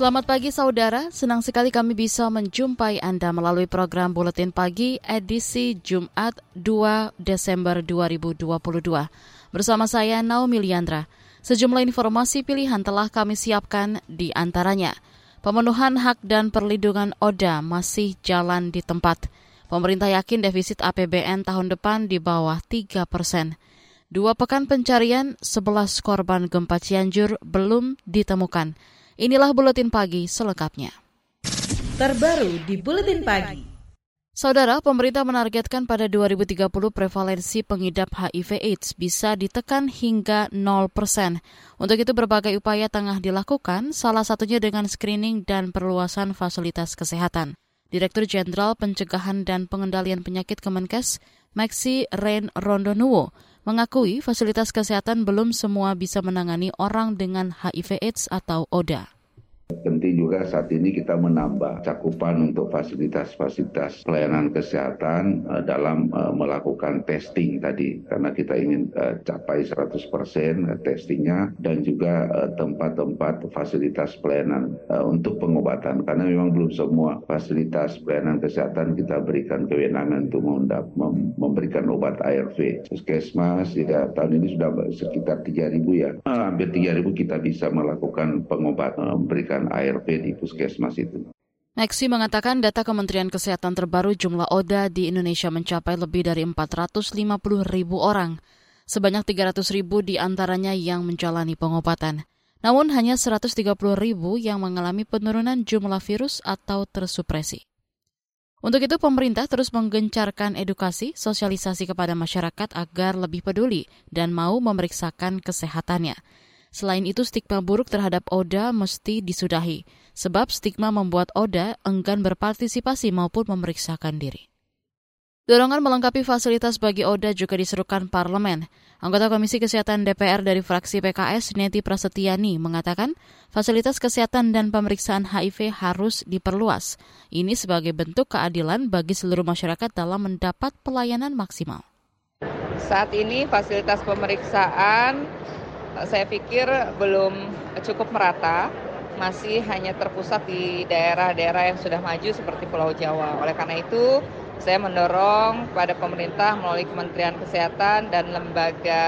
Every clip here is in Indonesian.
Selamat pagi saudara, senang sekali kami bisa menjumpai Anda melalui program Buletin Pagi edisi Jumat 2 Desember 2022. Bersama saya Naomi Liandra, sejumlah informasi pilihan telah kami siapkan di antaranya. Pemenuhan hak dan perlindungan ODA masih jalan di tempat. Pemerintah yakin defisit APBN tahun depan di bawah 3 persen. Dua pekan pencarian, 11 korban gempa Cianjur belum ditemukan. Inilah buletin pagi selengkapnya. Terbaru di buletin pagi. Saudara, pemerintah menargetkan pada 2030 prevalensi pengidap HIV/AIDS bisa ditekan hingga 0 persen. Untuk itu berbagai upaya tengah dilakukan, salah satunya dengan screening dan perluasan fasilitas kesehatan. Direktur Jenderal Pencegahan dan Pengendalian Penyakit Kemenkes, Maxi Ren Rondonuwo, mengakui fasilitas kesehatan belum semua bisa menangani orang dengan HIV/AIDS atau ODA. Juga saat ini kita menambah cakupan untuk fasilitas-fasilitas pelayanan kesehatan uh, dalam uh, melakukan testing tadi. Karena kita ingin uh, capai 100% testingnya dan juga tempat-tempat fasilitas pelayanan untuk pengobatan. Karena memang belum semua fasilitas pelayanan kesehatan kita berikan kewenangan untuk memberikan obat ARV. Puskesmas ya tahun ini sudah sekitar 3.000 ya, hampir 3.000 kita bisa melakukan pengobatan memberikan ARV di puskesmas itu. Mengatakan data Kementerian Kesehatan terbaru jumlah ODA di Indonesia mencapai lebih dari 450 ribu orang. Sebanyak 300 ribu di antaranya yang menjalani pengobatan. Namun hanya 130 ribu yang mengalami penurunan jumlah virus atau tersupresi. Untuk itu pemerintah terus menggencarkan edukasi, sosialisasi kepada masyarakat agar lebih peduli dan mau memeriksakan kesehatannya. Selain itu, stigma buruk terhadap Oda mesti disudahi, sebab stigma membuat Oda enggan berpartisipasi maupun memeriksakan diri. Dorongan melengkapi fasilitas bagi Oda juga diserukan parlemen. Anggota Komisi Kesehatan DPR dari fraksi PKS, Neti Prasetyani, mengatakan fasilitas kesehatan dan pemeriksaan HIV harus diperluas. Ini sebagai bentuk keadilan bagi seluruh masyarakat dalam mendapat pelayanan maksimal. Saat ini fasilitas pemeriksaan saya pikir belum cukup merata, masih hanya terpusat di daerah-daerah yang sudah maju seperti Pulau Jawa. Oleh karena itu, saya mendorong pada pemerintah melalui Kementerian Kesehatan dan lembaga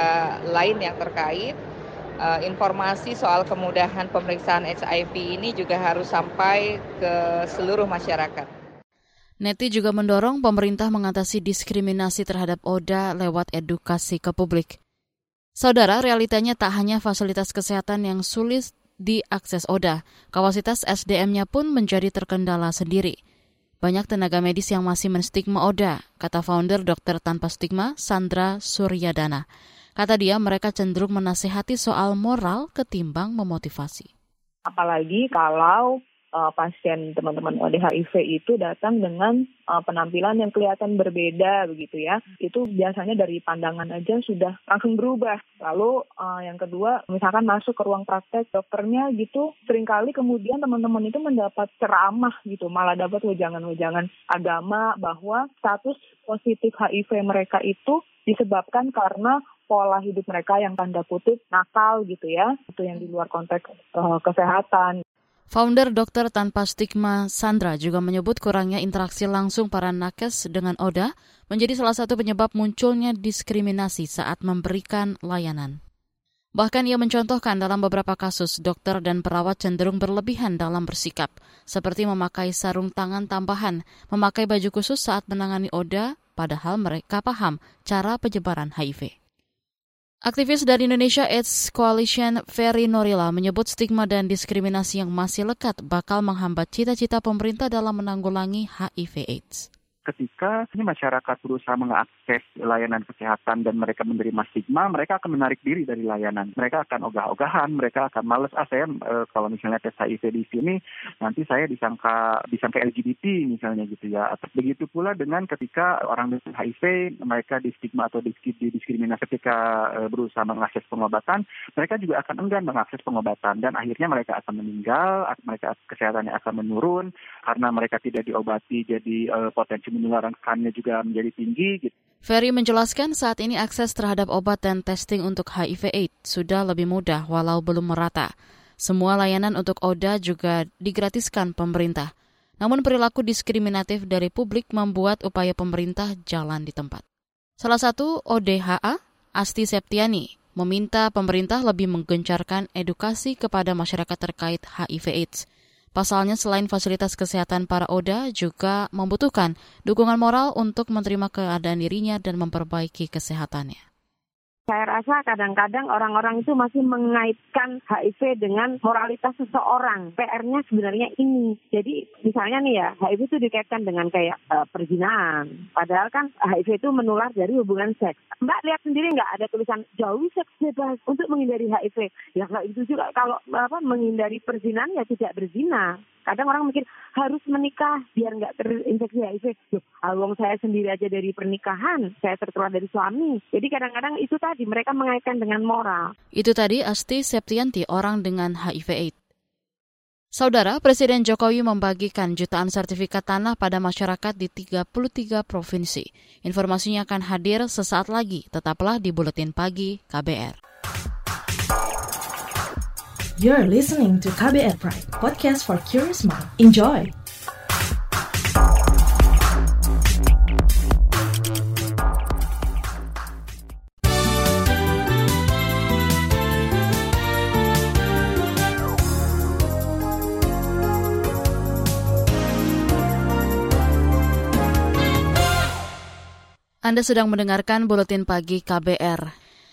lain yang terkait eh, informasi soal kemudahan pemeriksaan HIV ini juga harus sampai ke seluruh masyarakat. Neti juga mendorong pemerintah mengatasi diskriminasi terhadap ODA lewat edukasi ke publik. Saudara, realitanya tak hanya fasilitas kesehatan yang sulit diakses ODA, kapasitas SDM-nya pun menjadi terkendala sendiri. Banyak tenaga medis yang masih menstigma ODA, kata founder Dokter Tanpa Stigma, Sandra Suryadana. Kata dia, mereka cenderung menasehati soal moral ketimbang memotivasi. Apalagi kalau uh, pasien teman-teman ODHIV itu datang dengan uh, penampilan yang kelihatan berbeda begitu ya. Itu biasanya dari pandangan aja sudah langsung berubah. Lalu uh, yang kedua, misalkan masuk ke ruang praktek dokternya gitu, sering kali kemudian teman-teman itu mendapat ceramah gitu, malah dapat wejangan-wejangan agama bahwa status positif HIV mereka itu disebabkan karena pola hidup mereka yang tanda kutip nakal gitu ya, itu yang di luar konteks uh, kesehatan. Founder Dokter Tanpa Stigma Sandra juga menyebut kurangnya interaksi langsung para nakes dengan ODA menjadi salah satu penyebab munculnya diskriminasi saat memberikan layanan. Bahkan ia mencontohkan dalam beberapa kasus dokter dan perawat cenderung berlebihan dalam bersikap, seperti memakai sarung tangan tambahan, memakai baju khusus saat menangani ODA, padahal mereka paham cara penyebaran HIV. Aktivis dari Indonesia AIDS Coalition Ferry Norila menyebut stigma dan diskriminasi yang masih lekat bakal menghambat cita-cita pemerintah dalam menanggulangi HIV AIDS. Ketika ini masyarakat berusaha mengakses layanan kesehatan dan mereka menerima stigma, mereka akan menarik diri dari layanan. Mereka akan ogah-ogahan, mereka akan males, ah saya e, kalau misalnya tes HIV di sini, nanti saya disangka disangka LGBT misalnya gitu ya. Begitu pula dengan ketika orang dengan HIV, mereka di stigma atau didiskriminasi ketika e, berusaha mengakses pengobatan, mereka juga akan enggan mengakses pengobatan dan akhirnya mereka akan meninggal, mereka kesehatannya akan menurun karena mereka tidak diobati jadi e, potensi penularannya juga menjadi tinggi. Gitu. Ferry menjelaskan saat ini akses terhadap obat dan testing untuk HIV/AIDS sudah lebih mudah walau belum merata. Semua layanan untuk ODA juga digratiskan pemerintah. Namun perilaku diskriminatif dari publik membuat upaya pemerintah jalan di tempat. Salah satu ODHA, Asti Septiani, meminta pemerintah lebih menggencarkan edukasi kepada masyarakat terkait HIV/AIDS. Pasalnya selain fasilitas kesehatan para ODA juga membutuhkan dukungan moral untuk menerima keadaan dirinya dan memperbaiki kesehatannya. Saya rasa kadang-kadang orang-orang itu masih mengaitkan HIV dengan moralitas seseorang. PR-nya sebenarnya ini. Jadi misalnya nih ya, HIV itu dikaitkan dengan kayak uh, perzinahan. Padahal kan HIV itu menular dari hubungan seks. Mbak lihat sendiri nggak ada tulisan jauhi seks bebas untuk menghindari HIV. Ya kalau itu juga kalau apa menghindari perzinahan ya tidak berzina. Kadang orang mikir harus menikah biar nggak terinfeksi HIV. Loh, saya sendiri aja dari pernikahan, saya tertular dari suami. Jadi kadang-kadang itu tadi mereka mengaitkan dengan moral. Itu tadi Asti Septianti, orang dengan HIV/AIDS. Saudara, Presiden Jokowi membagikan jutaan sertifikat tanah pada masyarakat di 33 provinsi. Informasinya akan hadir sesaat lagi, tetaplah di Buletin Pagi KBR. You're listening to KBR Pride, podcast for curious mind. Enjoy! Anda sedang mendengarkan Buletin Pagi KBR.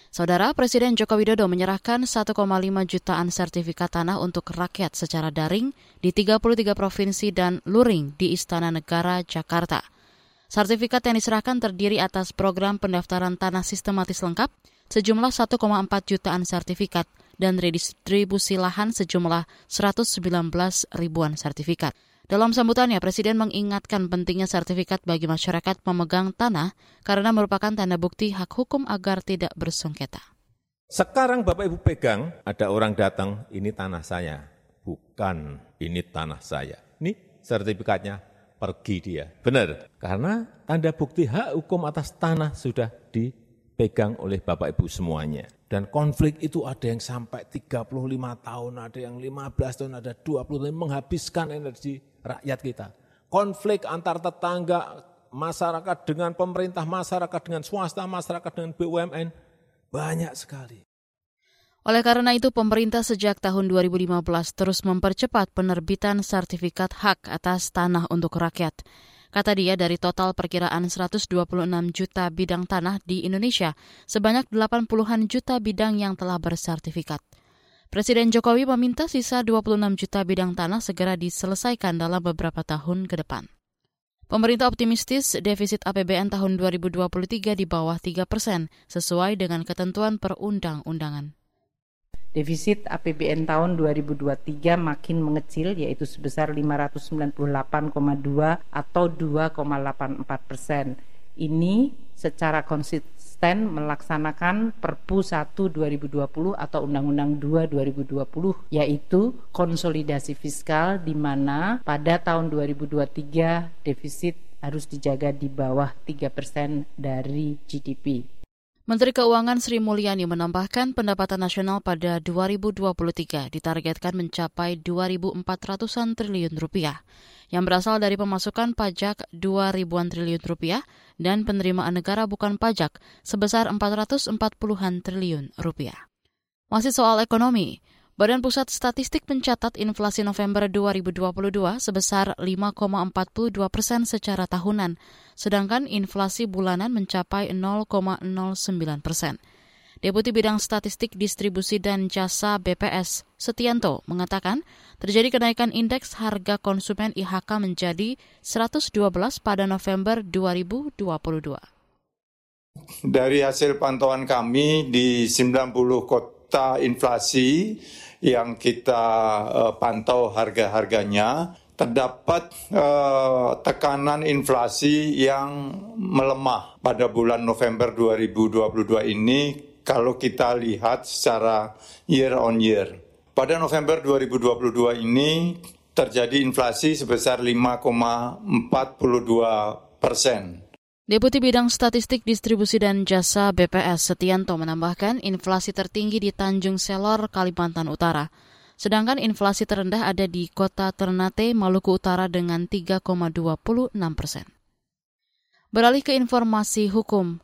Saudara Presiden Joko Widodo menyerahkan 1,5 jutaan sertifikat tanah untuk rakyat secara daring di 33 provinsi dan luring di Istana Negara, Jakarta. Sertifikat yang diserahkan terdiri atas program pendaftaran tanah sistematis lengkap, sejumlah 1,4 jutaan sertifikat, dan redistribusi lahan sejumlah 119 ribuan sertifikat. Dalam sambutannya, Presiden mengingatkan pentingnya sertifikat bagi masyarakat pemegang tanah karena merupakan tanda bukti hak hukum agar tidak bersengketa. Sekarang Bapak Ibu pegang, ada orang datang, ini tanah saya. Bukan, ini tanah saya. Ini sertifikatnya, pergi dia. Benar, karena tanda bukti hak hukum atas tanah sudah dipegang oleh Bapak Ibu semuanya. Dan konflik itu ada yang sampai 35 tahun, ada yang 15 tahun, ada 20 tahun, menghabiskan energi rakyat kita. Konflik antar tetangga, masyarakat dengan pemerintah, masyarakat dengan swasta, masyarakat dengan BUMN, banyak sekali. Oleh karena itu, pemerintah sejak tahun 2015 terus mempercepat penerbitan sertifikat hak atas tanah untuk rakyat. Kata dia dari total perkiraan 126 juta bidang tanah di Indonesia, sebanyak 80-an juta bidang yang telah bersertifikat. Presiden Jokowi meminta sisa 26 juta bidang tanah segera diselesaikan dalam beberapa tahun ke depan. Pemerintah optimistis defisit APBN tahun 2023 di bawah 3 persen, sesuai dengan ketentuan perundang-undangan. Defisit APBN tahun 2023 makin mengecil yaitu sebesar 598,2 atau 2,84 persen. Ini secara konsisten konsisten melaksanakan Perpu 1 2020 atau Undang-Undang 2 2020 yaitu konsolidasi fiskal di mana pada tahun 2023 defisit harus dijaga di bawah 3% dari GDP. Menteri Keuangan Sri Mulyani menambahkan pendapatan nasional pada 2023 ditargetkan mencapai 2.400-an triliun rupiah yang berasal dari pemasukan pajak 2 ribuan triliun rupiah dan penerimaan negara bukan pajak sebesar 440-an triliun rupiah. Masih soal ekonomi, Badan Pusat Statistik mencatat inflasi November 2022 sebesar 5,42 persen secara tahunan, sedangkan inflasi bulanan mencapai 0,09 persen. Deputi Bidang Statistik Distribusi dan Jasa BPS, Setianto, mengatakan terjadi kenaikan indeks harga konsumen IHK menjadi 112 pada November 2022. Dari hasil pantauan kami di 90 kota inflasi yang kita uh, pantau harga-harganya, terdapat uh, tekanan inflasi yang melemah pada bulan November 2022 ini kalau kita lihat secara year on year. Pada November 2022 ini terjadi inflasi sebesar 5,42 persen. Deputi Bidang Statistik Distribusi dan Jasa BPS Setianto menambahkan inflasi tertinggi di Tanjung Selor, Kalimantan Utara. Sedangkan inflasi terendah ada di kota Ternate, Maluku Utara dengan 3,26 persen. Beralih ke informasi hukum,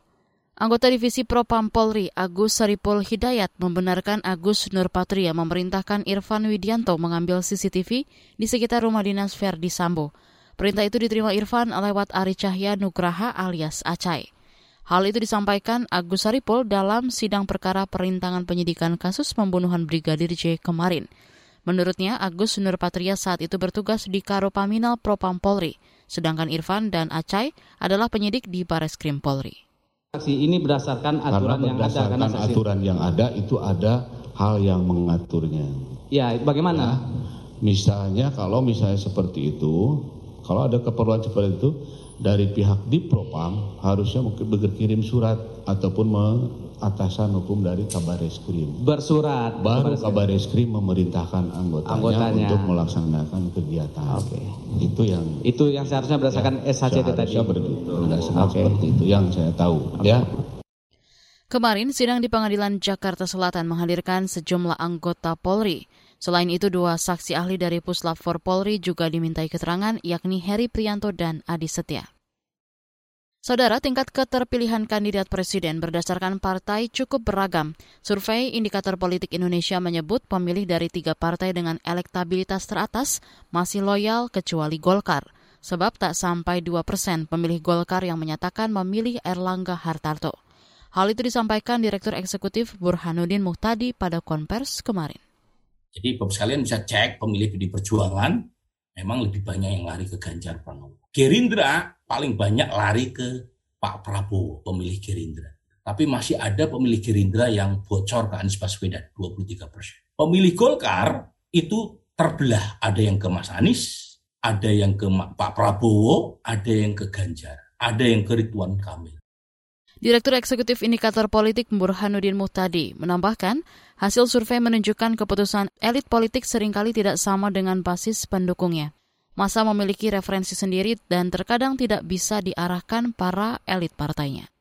Anggota Divisi Propam Polri Agus Saripul Hidayat membenarkan Agus Nurpatria memerintahkan Irfan Widianto mengambil CCTV di sekitar rumah dinas Verdi Sambo. Perintah itu diterima Irfan lewat Ari Cahya Nugraha alias Acai. Hal itu disampaikan Agus Saripul dalam sidang perkara perintangan penyidikan kasus pembunuhan Brigadir J kemarin. Menurutnya, Agus Nurpatria saat itu bertugas di Karopaminal Propam Polri, sedangkan Irfan dan Acai adalah penyidik di Bareskrim Polri. Saksi ini berdasarkan aturan karena yang ada karena saksi... aturan yang ada itu ada hal yang mengaturnya. Ya, bagaimana? Nah, misalnya kalau misalnya seperti itu, kalau ada keperluan seperti itu dari pihak Dipropam harusnya mungkin berkirim surat ataupun atasan hukum dari Kabar Eskrim. Bersurat. Baru Kabar Eskrim memerintahkan anggotanya, Anggotanya. untuk melaksanakan kegiatan. Oke. Itu yang Itu yang seharusnya berdasarkan SHCT tadi. seharusnya ber- berdasarkan Oke. seperti itu yang saya tahu. Ya. Kemarin, sidang di Pengadilan Jakarta Selatan menghadirkan sejumlah anggota Polri. Selain itu, dua saksi ahli dari Puslap 4 Polri juga dimintai keterangan, yakni Heri Prianto dan Adi Setia. Saudara, tingkat keterpilihan kandidat presiden berdasarkan partai cukup beragam. Survei Indikator Politik Indonesia menyebut pemilih dari tiga partai dengan elektabilitas teratas masih loyal kecuali Golkar. Sebab tak sampai 2 persen pemilih Golkar yang menyatakan memilih Erlangga Hartarto. Hal itu disampaikan Direktur Eksekutif Burhanuddin Muhtadi pada konvers kemarin. Jadi Bapak sekalian bisa cek pemilih PD Perjuangan, memang lebih banyak yang lari ke Ganjar Pranowo. Gerindra paling banyak lari ke Pak Prabowo, pemilih Gerindra. Tapi masih ada pemilih Gerindra yang bocor ke Anies Baswedan, 23 persen. Pemilih Golkar itu terbelah. Ada yang ke Mas Anies, ada yang ke Pak Prabowo, ada yang ke Ganjar, ada yang ke Ridwan Kamil. Direktur Eksekutif Indikator Politik Burhanuddin Muhtadi menambahkan, hasil survei menunjukkan keputusan elit politik sering kali tidak sama dengan basis pendukungnya. Masa memiliki referensi sendiri dan terkadang tidak bisa diarahkan para elit partainya.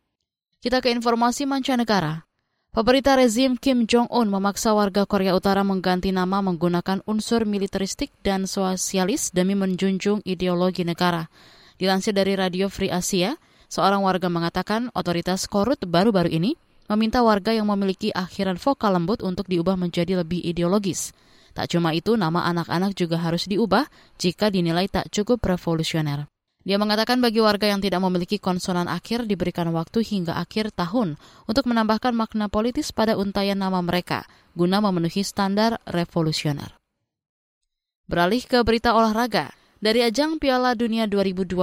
Kita ke informasi mancanegara. Pemerintah rezim Kim Jong-un memaksa warga Korea Utara mengganti nama menggunakan unsur militeristik dan sosialis demi menjunjung ideologi negara. Dilansir dari Radio Free Asia, seorang warga mengatakan otoritas korut baru-baru ini meminta warga yang memiliki akhiran vokal lembut untuk diubah menjadi lebih ideologis. Tak cuma itu, nama anak-anak juga harus diubah jika dinilai tak cukup revolusioner. Dia mengatakan bagi warga yang tidak memiliki konsonan akhir diberikan waktu hingga akhir tahun untuk menambahkan makna politis pada untayan nama mereka guna memenuhi standar revolusioner. Beralih ke berita olahraga. Dari ajang Piala Dunia 2022,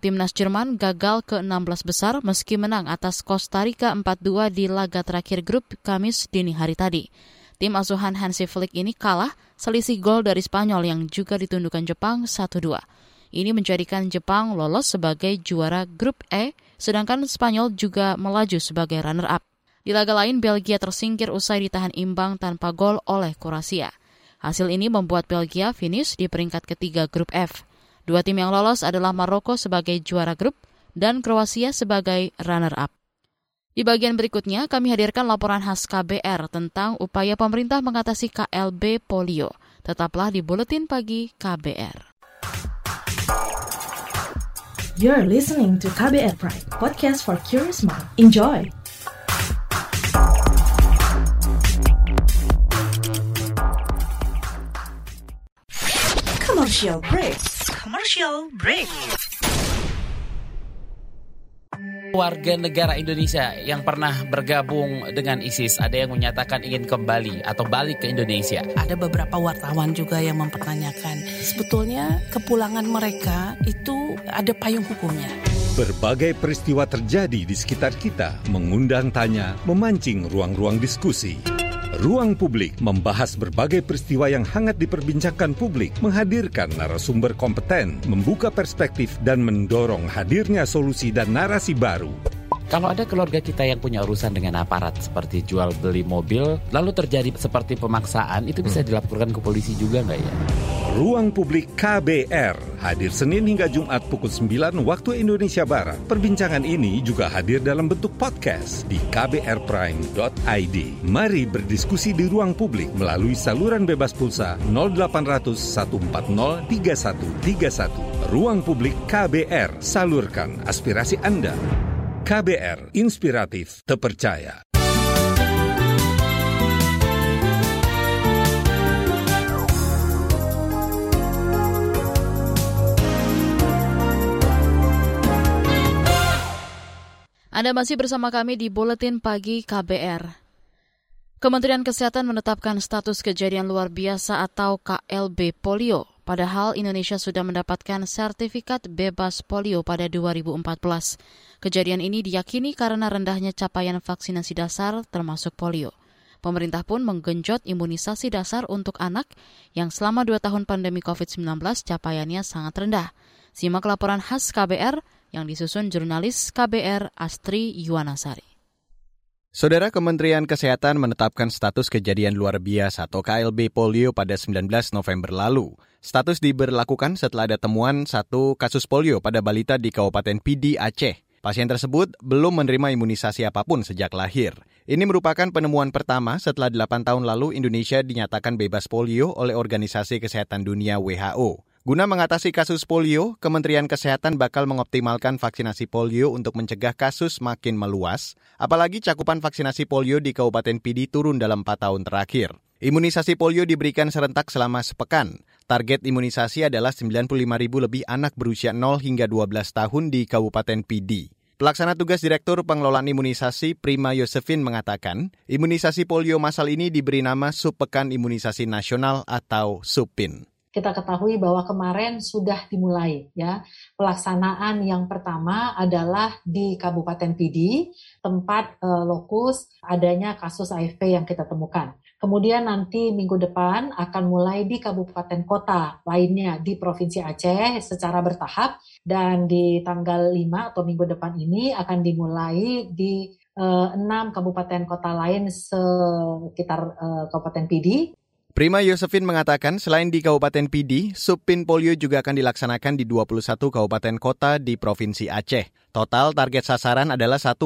timnas Jerman gagal ke-16 besar meski menang atas Costa Rica 4-2 di laga terakhir grup Kamis dini hari tadi. Tim asuhan Hansi Flick ini kalah selisih gol dari Spanyol yang juga ditundukkan Jepang 1-2. Ini menjadikan Jepang lolos sebagai juara grup E, sedangkan Spanyol juga melaju sebagai runner-up. Di laga lain, Belgia tersingkir usai ditahan imbang tanpa gol oleh Kroasia. Hasil ini membuat Belgia finish di peringkat ketiga grup F. Dua tim yang lolos adalah Maroko sebagai juara grup dan Kroasia sebagai runner-up. Di bagian berikutnya, kami hadirkan laporan khas KBR tentang upaya pemerintah mengatasi KLB polio. Tetaplah di Buletin Pagi KBR. You're listening to KBR Pride, podcast for curious mind. Enjoy! Commercial break. Commercial break. warga negara Indonesia yang pernah bergabung dengan ISIS ada yang menyatakan ingin kembali atau balik ke Indonesia. Ada beberapa wartawan juga yang mempertanyakan sebetulnya kepulangan mereka itu ada payung hukumnya. Berbagai peristiwa terjadi di sekitar kita, mengundang tanya, memancing ruang-ruang diskusi. Ruang Publik membahas berbagai peristiwa yang hangat diperbincangkan publik, menghadirkan narasumber kompeten, membuka perspektif, dan mendorong hadirnya solusi dan narasi baru. Kalau ada keluarga kita yang punya urusan dengan aparat seperti jual beli mobil, lalu terjadi seperti pemaksaan, itu bisa dilaporkan ke polisi juga nggak ya? Ruang Publik KBR hadir Senin hingga Jumat pukul 9 waktu Indonesia Barat. Perbincangan ini juga hadir dalam bentuk podcast di kbrprime.id. Mari berdiskusi di ruang publik melalui saluran bebas pulsa 0800 140 3131. Ruang Publik KBR, salurkan aspirasi Anda. KBR, inspiratif, terpercaya. Anda masih bersama kami di Buletin Pagi KBR. Kementerian Kesehatan menetapkan status kejadian luar biasa atau KLB polio. Padahal Indonesia sudah mendapatkan sertifikat bebas polio pada 2014. Kejadian ini diyakini karena rendahnya capaian vaksinasi dasar termasuk polio. Pemerintah pun menggenjot imunisasi dasar untuk anak yang selama dua tahun pandemi COVID-19 capaiannya sangat rendah. Simak laporan khas KBR yang disusun jurnalis KBR Astri Yuwanasari. Saudara Kementerian Kesehatan menetapkan status kejadian luar biasa atau KLB polio pada 19 November lalu. Status diberlakukan setelah ada temuan satu kasus polio pada balita di Kabupaten Pidi, Aceh. Pasien tersebut belum menerima imunisasi apa pun sejak lahir. Ini merupakan penemuan pertama setelah 8 tahun lalu Indonesia dinyatakan bebas polio oleh Organisasi Kesehatan Dunia WHO. Guna mengatasi kasus polio, Kementerian Kesehatan bakal mengoptimalkan vaksinasi polio untuk mencegah kasus makin meluas, apalagi cakupan vaksinasi polio di Kabupaten Pidi turun dalam 4 tahun terakhir. Imunisasi polio diberikan serentak selama sepekan. Target imunisasi adalah 95 ribu lebih anak berusia 0 hingga 12 tahun di Kabupaten Pidi. Pelaksana tugas Direktur Pengelolaan Imunisasi Prima Yosefin mengatakan, imunisasi polio masal ini diberi nama Subpekan Imunisasi Nasional atau SUPIN kita ketahui bahwa kemarin sudah dimulai ya pelaksanaan yang pertama adalah di Kabupaten Pidi tempat uh, lokus adanya kasus AFP yang kita temukan. Kemudian nanti minggu depan akan mulai di kabupaten kota lainnya di Provinsi Aceh secara bertahap dan di tanggal 5 atau minggu depan ini akan dimulai di uh, enam kabupaten kota lain sekitar uh, Kabupaten Pidi Prima Yosefin mengatakan selain di Kabupaten Pidi, Subpin Polio juga akan dilaksanakan di 21 kabupaten kota di Provinsi Aceh. Total target sasaran adalah 1,2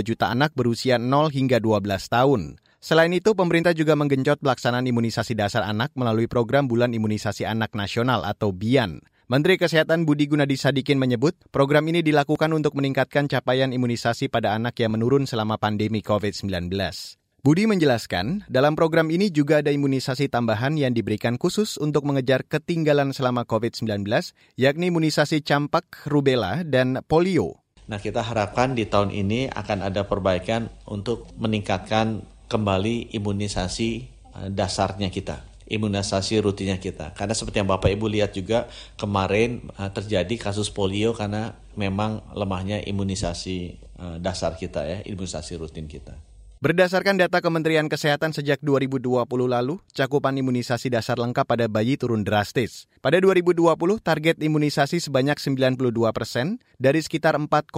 juta anak berusia 0 hingga 12 tahun. Selain itu, pemerintah juga menggenjot pelaksanaan imunisasi dasar anak melalui program Bulan Imunisasi Anak Nasional atau BIAN. Menteri Kesehatan Budi Gunadi Sadikin menyebut, program ini dilakukan untuk meningkatkan capaian imunisasi pada anak yang menurun selama pandemi COVID-19. Budi menjelaskan, dalam program ini juga ada imunisasi tambahan yang diberikan khusus untuk mengejar ketinggalan selama COVID-19, yakni imunisasi campak, rubella, dan polio. Nah, kita harapkan di tahun ini akan ada perbaikan untuk meningkatkan kembali imunisasi eh, dasarnya kita imunisasi rutinnya kita. Karena seperti yang Bapak Ibu lihat juga kemarin eh, terjadi kasus polio karena memang lemahnya imunisasi eh, dasar kita ya, imunisasi rutin kita. Berdasarkan data Kementerian Kesehatan sejak 2020 lalu, cakupan imunisasi dasar lengkap pada bayi turun drastis. Pada 2020, target imunisasi sebanyak 92 persen dari sekitar 4,4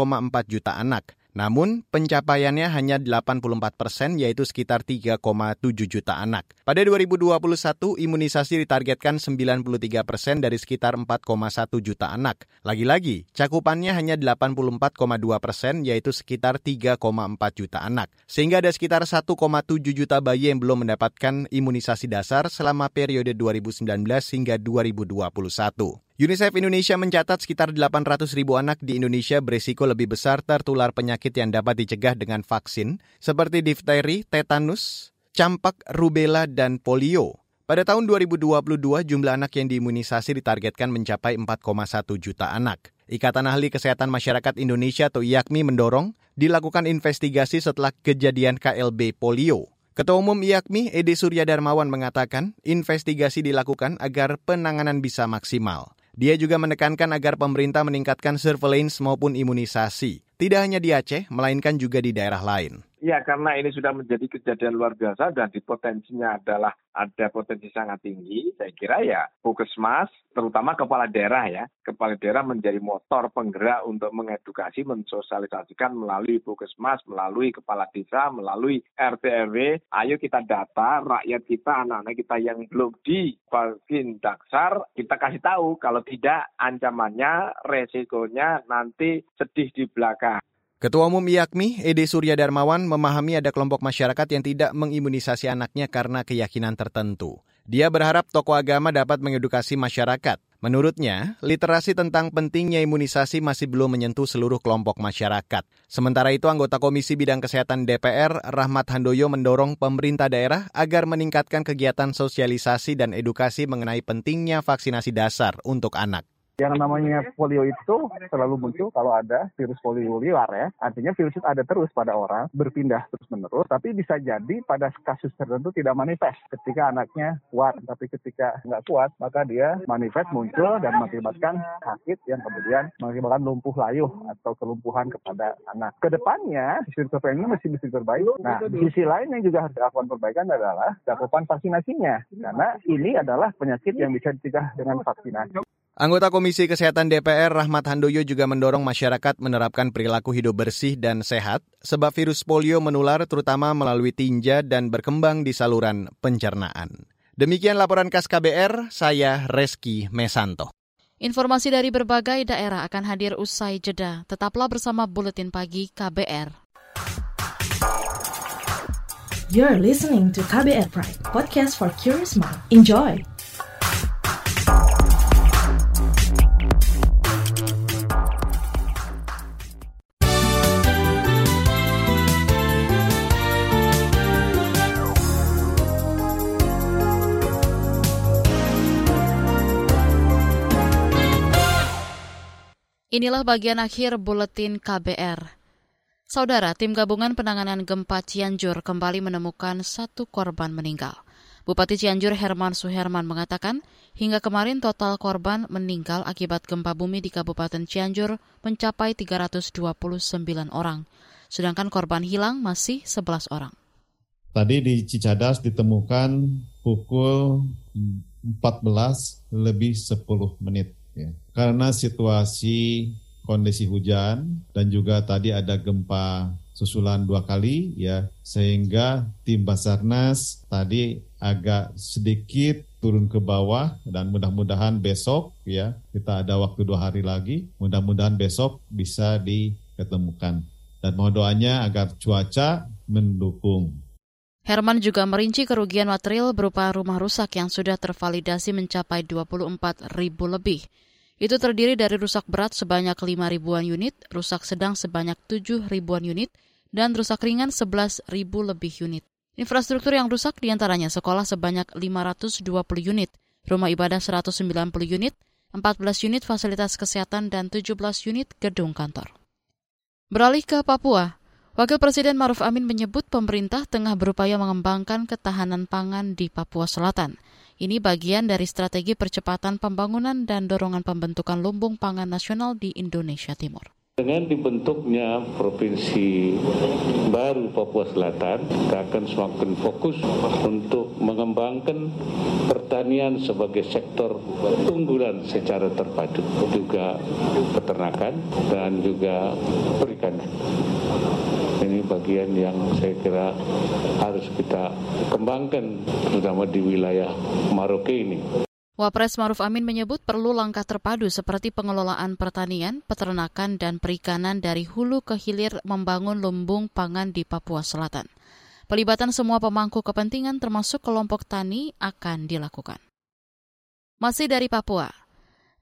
juta anak. Namun, pencapaiannya hanya 84 persen, yaitu sekitar 3,7 juta anak. Pada 2021, imunisasi ditargetkan 93 persen dari sekitar 4,1 juta anak. Lagi-lagi, cakupannya hanya 84,2 persen, yaitu sekitar 3,4 juta anak. Sehingga ada sekitar 1,7 juta bayi yang belum mendapatkan imunisasi dasar selama periode 2019 hingga 2021. UNICEF Indonesia mencatat sekitar 800 ribu anak di Indonesia berisiko lebih besar tertular penyakit yang dapat dicegah dengan vaksin, seperti difteri, tetanus, campak, rubella, dan polio. Pada tahun 2022, jumlah anak yang diimunisasi ditargetkan mencapai 4,1 juta anak. Ikatan Ahli Kesehatan Masyarakat Indonesia atau IAKMI mendorong dilakukan investigasi setelah kejadian KLB polio. Ketua Umum IAKMI Edi Surya Darmawan mengatakan investigasi dilakukan agar penanganan bisa maksimal. Dia juga menekankan agar pemerintah meningkatkan surveillance maupun imunisasi. Tidak hanya di Aceh, melainkan juga di daerah lain. Ya, karena ini sudah menjadi kejadian luar biasa dan di potensinya adalah ada potensi sangat tinggi, saya kira ya Puskesmas, terutama kepala daerah ya, kepala daerah menjadi motor penggerak untuk mengedukasi, mensosialisasikan melalui Puskesmas, melalui kepala desa, melalui RT RW. Ayo kita data rakyat kita, anak-anak kita yang belum divaksin daksar, kita kasih tahu kalau tidak ancamannya, resikonya nanti sedih di belakang. Ketua Umum IAKMI, Ede Surya Darmawan, memahami ada kelompok masyarakat yang tidak mengimunisasi anaknya karena keyakinan tertentu. Dia berharap tokoh agama dapat mengedukasi masyarakat. Menurutnya, literasi tentang pentingnya imunisasi masih belum menyentuh seluruh kelompok masyarakat. Sementara itu, anggota Komisi Bidang Kesehatan DPR, Rahmat Handoyo, mendorong pemerintah daerah agar meningkatkan kegiatan sosialisasi dan edukasi mengenai pentingnya vaksinasi dasar untuk anak. Yang namanya polio itu selalu muncul kalau ada virus polio liar ya. Artinya virus itu ada terus pada orang, berpindah terus-menerus, tapi bisa jadi pada kasus tertentu tidak manifest ketika anaknya kuat. Tapi ketika nggak kuat, maka dia manifest muncul dan mengakibatkan sakit yang kemudian mengakibatkan lumpuh layuh atau kelumpuhan kepada anak. Ke depannya, sistem ini masih bisa terbaik. Nah, di sisi lain yang juga harus dilakukan perbaikan adalah cakupan vaksinasinya. Karena ini adalah penyakit yang bisa dicegah dengan vaksinasi. Anggota Komisi Kesehatan DPR Rahmat Handoyo juga mendorong masyarakat menerapkan perilaku hidup bersih dan sehat sebab virus polio menular terutama melalui tinja dan berkembang di saluran pencernaan. Demikian laporan khas KBR, saya Reski Mesanto. Informasi dari berbagai daerah akan hadir usai jeda. Tetaplah bersama Buletin Pagi KBR. You're listening to KBR Pride, podcast for curious mind. Enjoy! Inilah bagian akhir buletin KBR. Saudara, tim gabungan penanganan gempa Cianjur kembali menemukan satu korban meninggal. Bupati Cianjur Herman Suherman mengatakan, hingga kemarin total korban meninggal akibat gempa bumi di Kabupaten Cianjur mencapai 329 orang, sedangkan korban hilang masih 11 orang. Tadi di Cicadas ditemukan pukul 14 lebih 10 menit ya. Karena situasi kondisi hujan dan juga tadi ada gempa susulan dua kali ya sehingga tim Basarnas tadi agak sedikit turun ke bawah dan mudah-mudahan besok ya kita ada waktu dua hari lagi mudah-mudahan besok bisa diketemukan dan mohon doanya agar cuaca mendukung Herman juga merinci kerugian material berupa rumah rusak yang sudah tervalidasi mencapai 24 ribu lebih. Itu terdiri dari rusak berat sebanyak 5 ribuan unit, rusak sedang sebanyak 7 ribuan unit, dan rusak ringan 11 ribu lebih unit. Infrastruktur yang rusak di antaranya sekolah sebanyak 520 unit, rumah ibadah 190 unit, 14 unit fasilitas kesehatan, dan 17 unit gedung kantor. Beralih ke Papua, Wakil Presiden Maruf Amin menyebut pemerintah tengah berupaya mengembangkan ketahanan pangan di Papua Selatan. Ini bagian dari strategi percepatan pembangunan dan dorongan pembentukan lumbung pangan nasional di Indonesia Timur. Dengan dibentuknya Provinsi baru Papua Selatan, kita akan semakin fokus untuk mengembangkan pertanian sebagai sektor unggulan secara terpadu, juga peternakan dan juga perikanan. Bagian yang saya kira harus kita kembangkan, terutama di wilayah Maroke ini. Wapres Maruf Amin menyebut perlu langkah terpadu seperti pengelolaan pertanian, peternakan, dan perikanan dari hulu ke hilir membangun lumbung pangan di Papua Selatan. Pelibatan semua pemangku kepentingan termasuk kelompok tani akan dilakukan. Masih dari Papua,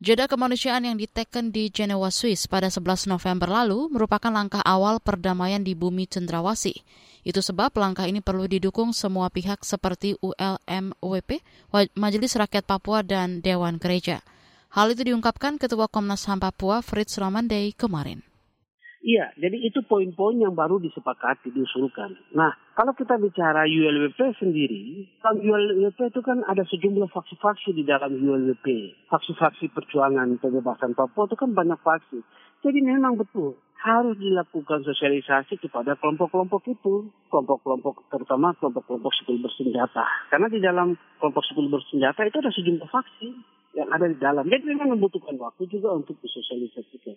Jeda kemanusiaan yang diteken di Jenewa, Swiss pada 11 November lalu merupakan langkah awal perdamaian di bumi cendrawasih. Itu sebab langkah ini perlu didukung semua pihak seperti ULMWP, Majelis Rakyat Papua, dan Dewan Gereja. Hal itu diungkapkan Ketua Komnas HAM Papua Fritz Romandey kemarin. Iya, jadi itu poin-poin yang baru disepakati, diusulkan. Nah, kalau kita bicara ULWP sendiri, dalam ULWP itu kan ada sejumlah faksi-faksi di dalam ULWP. Faksi-faksi perjuangan pembebasan Papua itu kan banyak faksi. Jadi memang betul, harus dilakukan sosialisasi kepada kelompok-kelompok itu, kelompok-kelompok terutama kelompok-kelompok sipil bersenjata. Karena di dalam kelompok sipil bersenjata itu ada sejumlah faksi yang ada di dalam. Jadi memang membutuhkan waktu juga untuk disosialisasikan.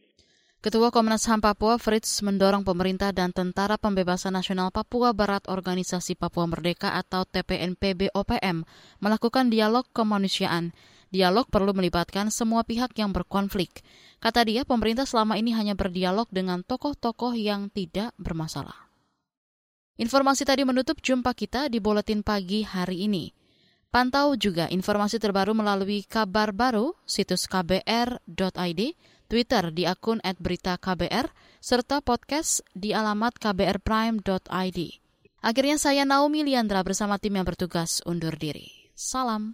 Ketua Komnas HAM Papua Fritz mendorong pemerintah dan Tentara Pembebasan Nasional Papua Barat Organisasi Papua Merdeka atau TPNPB OPM melakukan dialog kemanusiaan. Dialog perlu melibatkan semua pihak yang berkonflik. Kata dia, pemerintah selama ini hanya berdialog dengan tokoh-tokoh yang tidak bermasalah. Informasi tadi menutup jumpa kita di Buletin Pagi hari ini. Pantau juga informasi terbaru melalui kabar baru situs kbr.id, Twitter di akun @beritaKBR, serta podcast di alamat kbrprime.id. Akhirnya saya Naomi Liandra bersama tim yang bertugas undur diri. Salam.